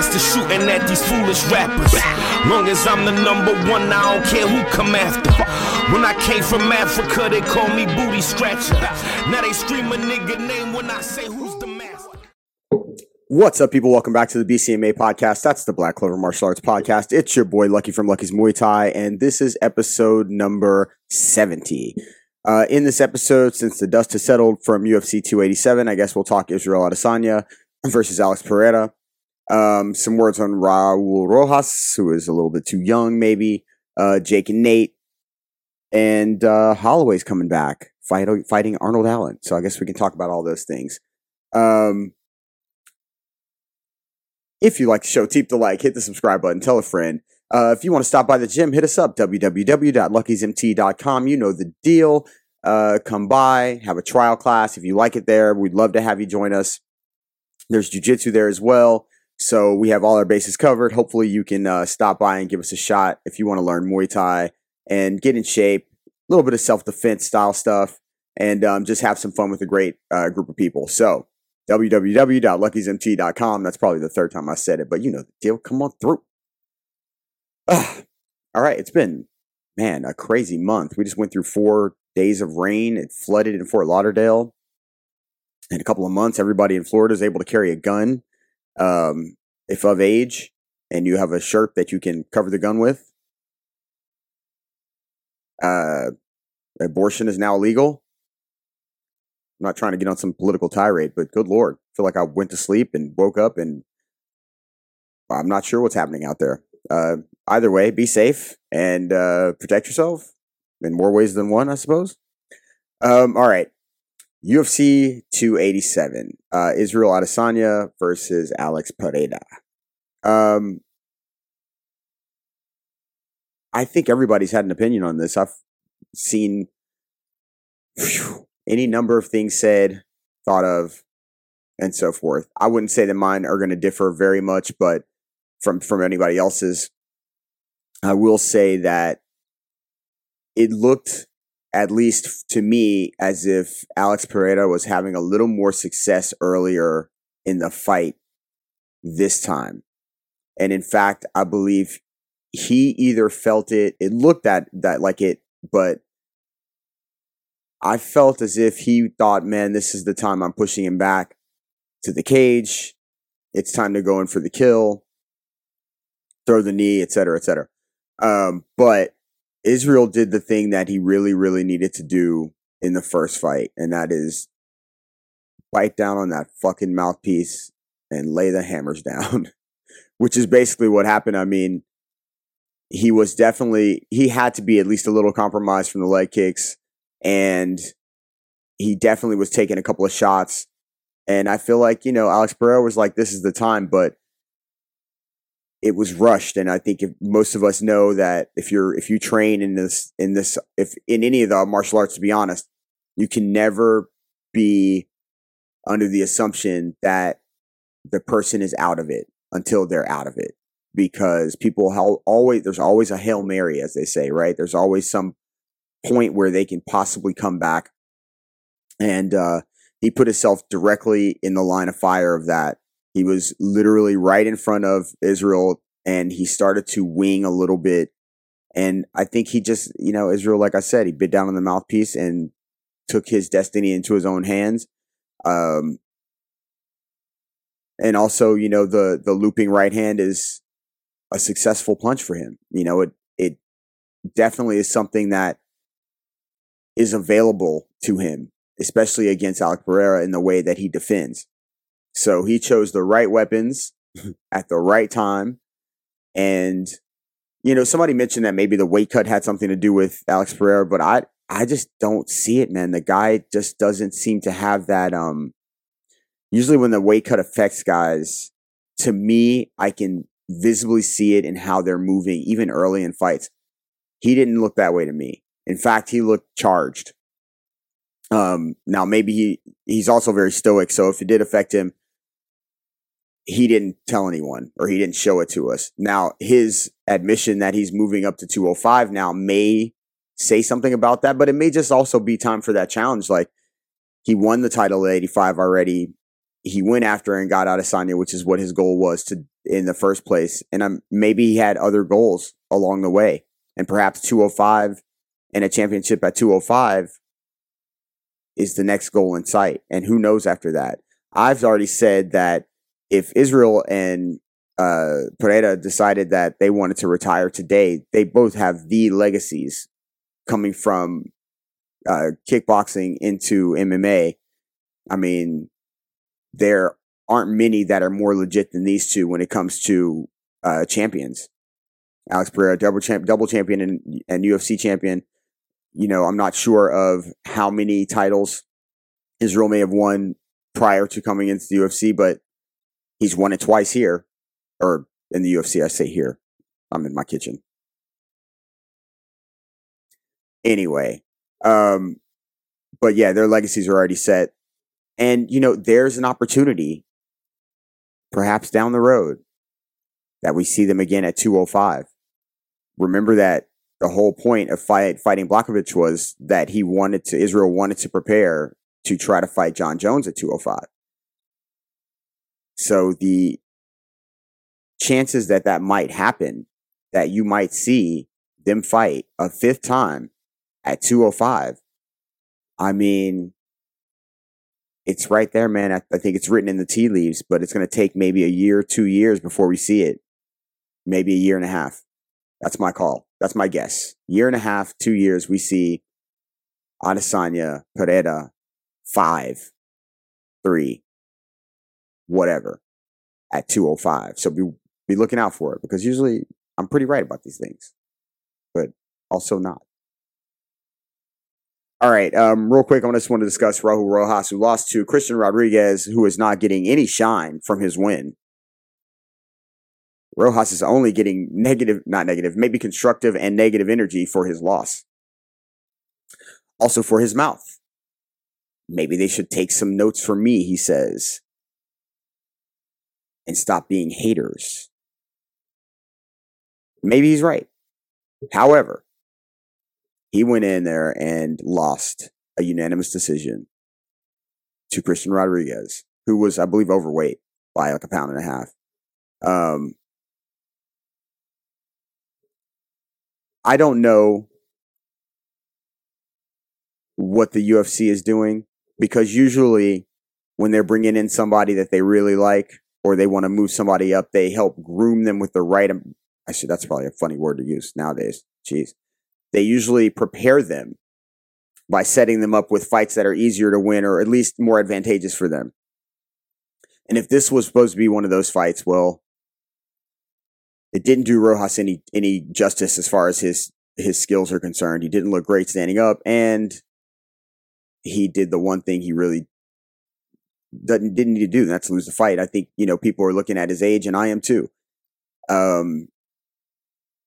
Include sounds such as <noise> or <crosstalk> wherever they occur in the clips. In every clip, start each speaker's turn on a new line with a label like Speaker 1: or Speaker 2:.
Speaker 1: master shooting at these foolish rappers. Long as I'm the number one, I don't care who come after. When I came from Africa, they call me booty scratcher. Now they scream a nigga name when I say who's the master.
Speaker 2: What's up, people? Welcome back to the BCMA podcast. That's the Black Clover Martial Arts podcast. It's your boy Lucky from Lucky's Muay Thai, and this is episode number 70. Uh, in this episode, since the dust has settled from UFC 287, I guess we'll talk Israel Adesanya versus Alex Pereira. Um, some words on Raul Rojas, who is a little bit too young, maybe. Uh, Jake and Nate. And uh, Holloway's coming back, fight, fighting Arnold Allen. So I guess we can talk about all those things. Um, if you like the show, keep the like, hit the subscribe button, tell a friend. Uh, if you want to stop by the gym, hit us up, www.luckysmt.com. You know the deal. Uh, come by, have a trial class. If you like it there, we'd love to have you join us. There's jujitsu there as well. So we have all our bases covered. Hopefully you can uh, stop by and give us a shot if you want to learn Muay Thai and get in shape, a little bit of self-defense style stuff, and um, just have some fun with a great uh, group of people. So www.luckysmt.com. That's probably the third time I said it, but you know the deal. Come on through. Ugh. <sighs> All right, it's been man a crazy month. We just went through four days of rain. It flooded in Fort Lauderdale. In a couple of months, everybody in Florida is able to carry a gun, um, if of age, and you have a shirt that you can cover the gun with. Uh, abortion is now illegal. I'm not trying to get on some political tirade, but good lord, I feel like I went to sleep and woke up and I'm not sure what's happening out there. Uh, either way, be safe and uh, protect yourself in more ways than one, I suppose. Um, all right. UFC 287, uh, Israel Adesanya versus Alex Pereira. Um, I think everybody's had an opinion on this. I've seen whew, any number of things said, thought of, and so forth. I wouldn't say that mine are going to differ very much, but from from anybody else's, I will say that it looked, at least to me, as if Alex Pereira was having a little more success earlier in the fight this time. And in fact, I believe he either felt it, it looked at that like it, but I felt as if he thought, man, this is the time I'm pushing him back to the cage. It's time to go in for the kill, throw the knee, et cetera, et cetera. Um, but Israel did the thing that he really, really needed to do in the first fight, and that is bite down on that fucking mouthpiece and lay the hammers <laughs> down, which is basically what happened. I mean, he was definitely, he had to be at least a little compromised from the leg kicks, and he definitely was taking a couple of shots. And I feel like, you know, Alex Pereira was like, this is the time, but it was rushed and i think if most of us know that if you're if you train in this in this if in any of the martial arts to be honest you can never be under the assumption that the person is out of it until they're out of it. Because people always there's always a hail mary as they say right? There's always some point where they can possibly come back. And uh he put himself directly in the line of fire of that he was literally right in front of Israel and he started to wing a little bit. And I think he just, you know, Israel, like I said, he bit down on the mouthpiece and took his destiny into his own hands. Um, and also, you know, the the looping right hand is a successful punch for him. You know, it it definitely is something that is available to him, especially against Alex Pereira in the way that he defends. So he chose the right weapons <laughs> at the right time. And, you know, somebody mentioned that maybe the weight cut had something to do with Alex Pereira, but I, I just don't see it, man. The guy just doesn't seem to have that. Um, usually when the weight cut affects guys, to me, I can visibly see it in how they're moving, even early in fights. He didn't look that way to me. In fact, he looked charged. Um, now maybe he he's also very stoic, so if it did affect him, he didn't tell anyone or he didn't show it to us. Now, his admission that he's moving up to 205 now may say something about that, but it may just also be time for that challenge. Like he won the title at 85 already. He went after and got out of Adesanya, which is what his goal was to in the first place. And um, maybe he had other goals along the way. And perhaps 205 and a championship at 205 is the next goal in sight. And who knows after that? I've already said that if Israel and uh, Pereira decided that they wanted to retire today, they both have the legacies coming from uh, kickboxing into MMA. I mean, there aren't many that are more legit than these two when it comes to uh, champions. Alex Pereira, double champ, double champion, and, and UFC champion. You know, I'm not sure of how many titles Israel may have won prior to coming into the UFC, but he's won it twice here, or in the UFC. I say here. I'm in my kitchen. Anyway, um, but yeah, their legacies are already set. And, you know, there's an opportunity, perhaps down the road, that we see them again at 205. Remember that the whole point of fight, fighting Blachowicz was that he wanted to, Israel wanted to prepare to try to fight Jon Jones at 205. So the chances that that might happen, that you might see them fight a fifth time at 205. I mean, it's right there, man. I, I think it's written in the tea leaves, but it's going to take maybe a year, two years before we see it. Maybe a year and a half. That's my call. That's my guess. Year and a half, two years, we see Adesanya, Pereira, five, three, whatever, at 205. So be, be looking out for it because usually I'm pretty right about these things, but also not. All right, um, real quick, I just want to discuss Raul Rojas, who lost to Christian Rodriguez, who is not getting any shine from his win. Rojas is only getting negative, not negative, maybe constructive and negative energy for his loss. Also for his mouth. Maybe they should take some notes from me, he says, and stop being haters. Maybe he's right. However, he went in there and lost a unanimous decision to Christian Rodriguez, who was, I believe, overweight by like a pound and a half. Um, I don't know what the UFC is doing because usually when they're bringing in somebody that they really like or they want to move somebody up, they help groom them with the right. I Actually, that's probably a funny word to use nowadays. Jeez they usually prepare them by setting them up with fights that are easier to win or at least more advantageous for them. And if this was supposed to be one of those fights, well, it didn't do Rojas any any justice as far as his his skills are concerned. He didn't look great standing up, and he did the one thing he really didn't didn't need to do, that's lose the fight. I think you know people are looking at his age, and I am too. Um,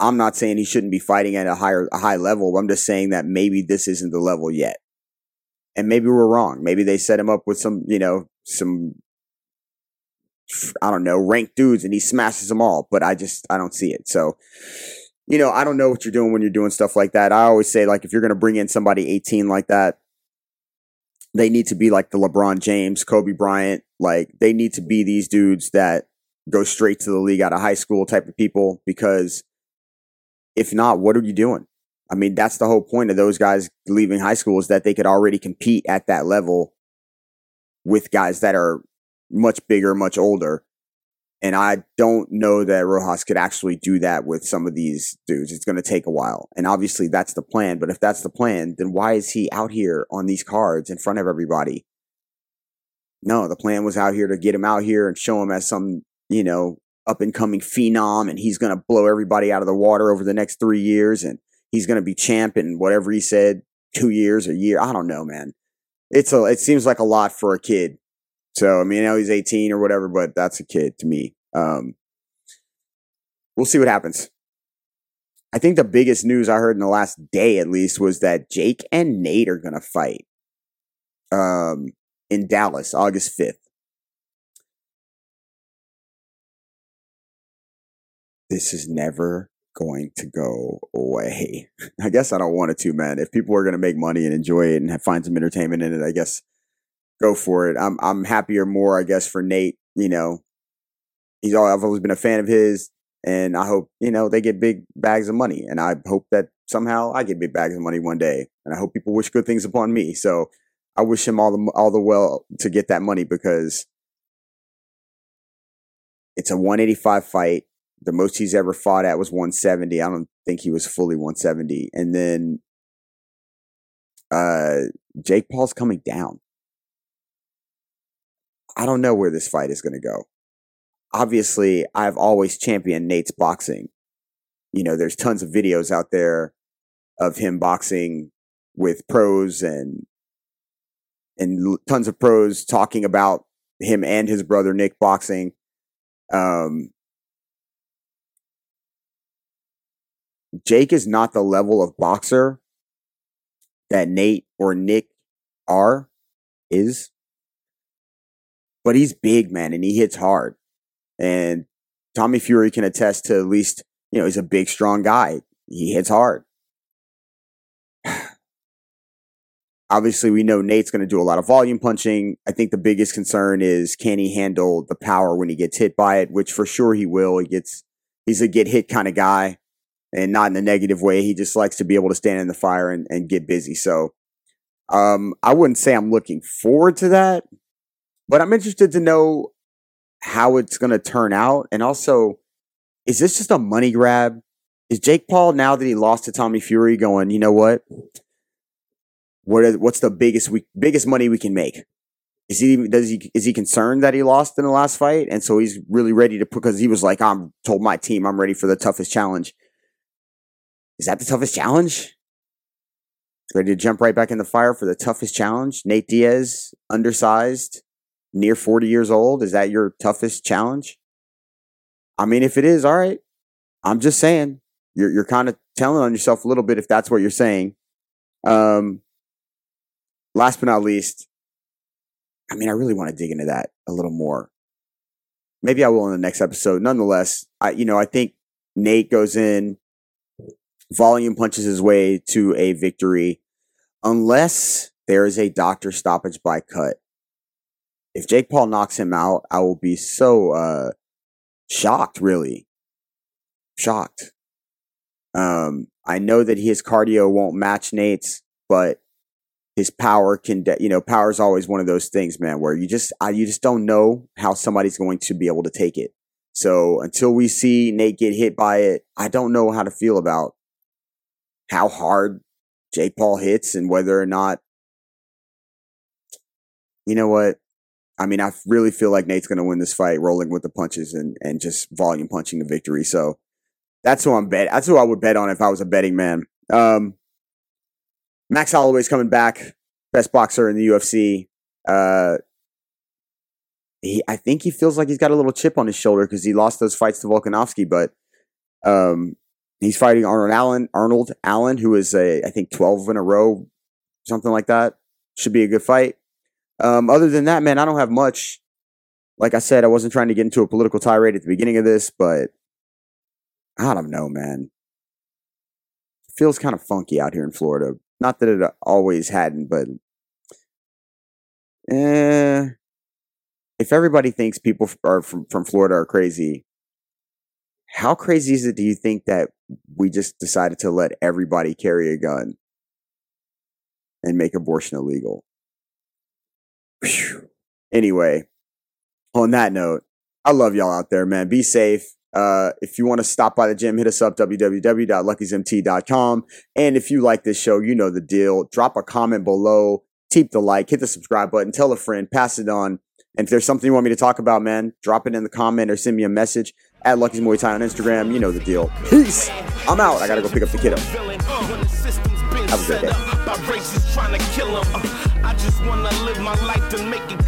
Speaker 2: I'm not saying he shouldn't be fighting at a higher a high level. I'm just saying that maybe this isn't the level yet. And maybe we're wrong. Maybe they set him up with some, you know, some I don't know, ranked dudes and he smashes them all, but I just I don't see it. So, you know, I don't know what you're doing when you're doing stuff like that. I always say like if you're going to bring in somebody 18 like that, they need to be like the LeBron James, Kobe Bryant, like they need to be these dudes that go straight to the league out of high school type of people because if not, what are you doing? I mean, that's the whole point of those guys leaving high school is that they could already compete at that level with guys that are much bigger, much older. And I don't know that Rojas could actually do that with some of these dudes. It's going to take a while. And obviously that's the plan. But if that's the plan, then why is he out here on these cards in front of everybody? No, the plan was out here to get him out here and show him as some, you know, up and coming phenom and he's going to blow everybody out of the water over the next three years and he's going to be champ in whatever he said, two years, a year. I don't know, man. It's a, it seems like a lot for a kid. So, I mean, now he's 18 or whatever, but that's a kid to me. Um, we'll see what happens. I think the biggest news I heard in the last day, at least, was that Jake and Nate are going to fight um, in Dallas, August 5th. this is never going to go away. <laughs> I guess I don't want it to, man. If people are going to make money and enjoy it and have, find some entertainment in it, I guess go for it. I'm I'm happier more, I guess, for Nate. You know, he's all, I've always been a fan of his, and I hope you know they get big bags of money, and I hope that somehow I get big bags of money one day, and I hope people wish good things upon me. So I wish him all the all the well to get that money because it's a 185 fight. The most he's ever fought at was 170. I don't think he was fully 170. And then uh Jake Paul's coming down. I don't know where this fight is going to go. Obviously, I've always championed Nate's boxing. You know, there's tons of videos out there of him boxing with pros and and tons of pros talking about him and his brother Nick boxing. Um, Jake is not the level of boxer that Nate or Nick are, is. But he's big, man, and he hits hard. And Tommy Fury can attest to at least, you know, he's a big, strong guy. He hits hard. <sighs> Obviously, we know Nate's going to do a lot of volume punching. I think the biggest concern is can he handle the power when he gets hit by it, which for sure he will. He gets, he's a get hit kind of guy and not in a negative way. He just likes to be able to stand in the fire and, and get busy. So, um, I wouldn't say I'm looking forward to that, but I'm interested to know how it's going to turn out. And also, is this just a money grab? Is Jake Paul, now that he lost to Tommy Fury, going, you know what? What is, what's the biggest we, biggest money we can make? Is he does he is he concerned that he lost in the last fight, and so he's really ready to put because he was like, I'm told my team I'm ready for the toughest challenge. Is that the toughest challenge? Ready to jump right back in the fire for the toughest challenge? Nate Diaz, undersized, near 40 years old. Is that your toughest challenge? I mean, if it is, all right. I'm just saying. You're you're kind of telling on yourself a little bit if that's what you're saying. Um last but not least, I mean, I really want to dig into that a little more. Maybe I will in the next episode. Nonetheless, I you know, I think Nate goes in volume punches his way to a victory unless there is a doctor stoppage by cut. If Jake Paul knocks him out, I will be so uh, shocked, really. Shocked. Um, I know that his cardio won't match Nate's, but his power can, de- you know, power is always one of those things, man, where you just, I, you just don't know how somebody's going to be able to take it. So until we see Nate get hit by it, I don't know how to feel about how hard Jake Paul hits and whether or not, you know what? I mean, I really feel like Nate's going to win this fight, rolling with the punches and, and just volume punching the victory. So that's who I'm bet. That's who I would bet on if I was a betting man. Um, Max Holloway's coming back, best boxer in the UFC. Uh, he, I think he feels like he's got a little chip on his shoulder because he lost those fights to Volkanovski, but um, He's fighting Arnold Allen, Arnold Allen, who is a I think twelve in a row, something like that. Should be a good fight. Um, other than that, man, I don't have much. Like I said, I wasn't trying to get into a political tirade at the beginning of this, but I don't know, man. It feels kind of funky out here in Florida. Not that it always hadn't, but eh, if everybody thinks people are from, from Florida are crazy, how crazy is it do you think that we just decided to let everybody carry a gun and make abortion illegal? Whew. Anyway, on that note, I love y'all out there, man. Be safe. Uh, if you want to stop by the gym, hit us up, www.luckysmt.com. And if you like this show, you know the deal. Drop a comment below, keep the like, hit the subscribe button, tell a friend, pass it on. And if there's something you want me to talk about, man, drop it in the comment or send me a message at Lucky's Muay Thai on Instagram. You know the deal. Peace. I'm out. I gotta go pick up the kiddo. Have a good day. Just wanna live my life to make million.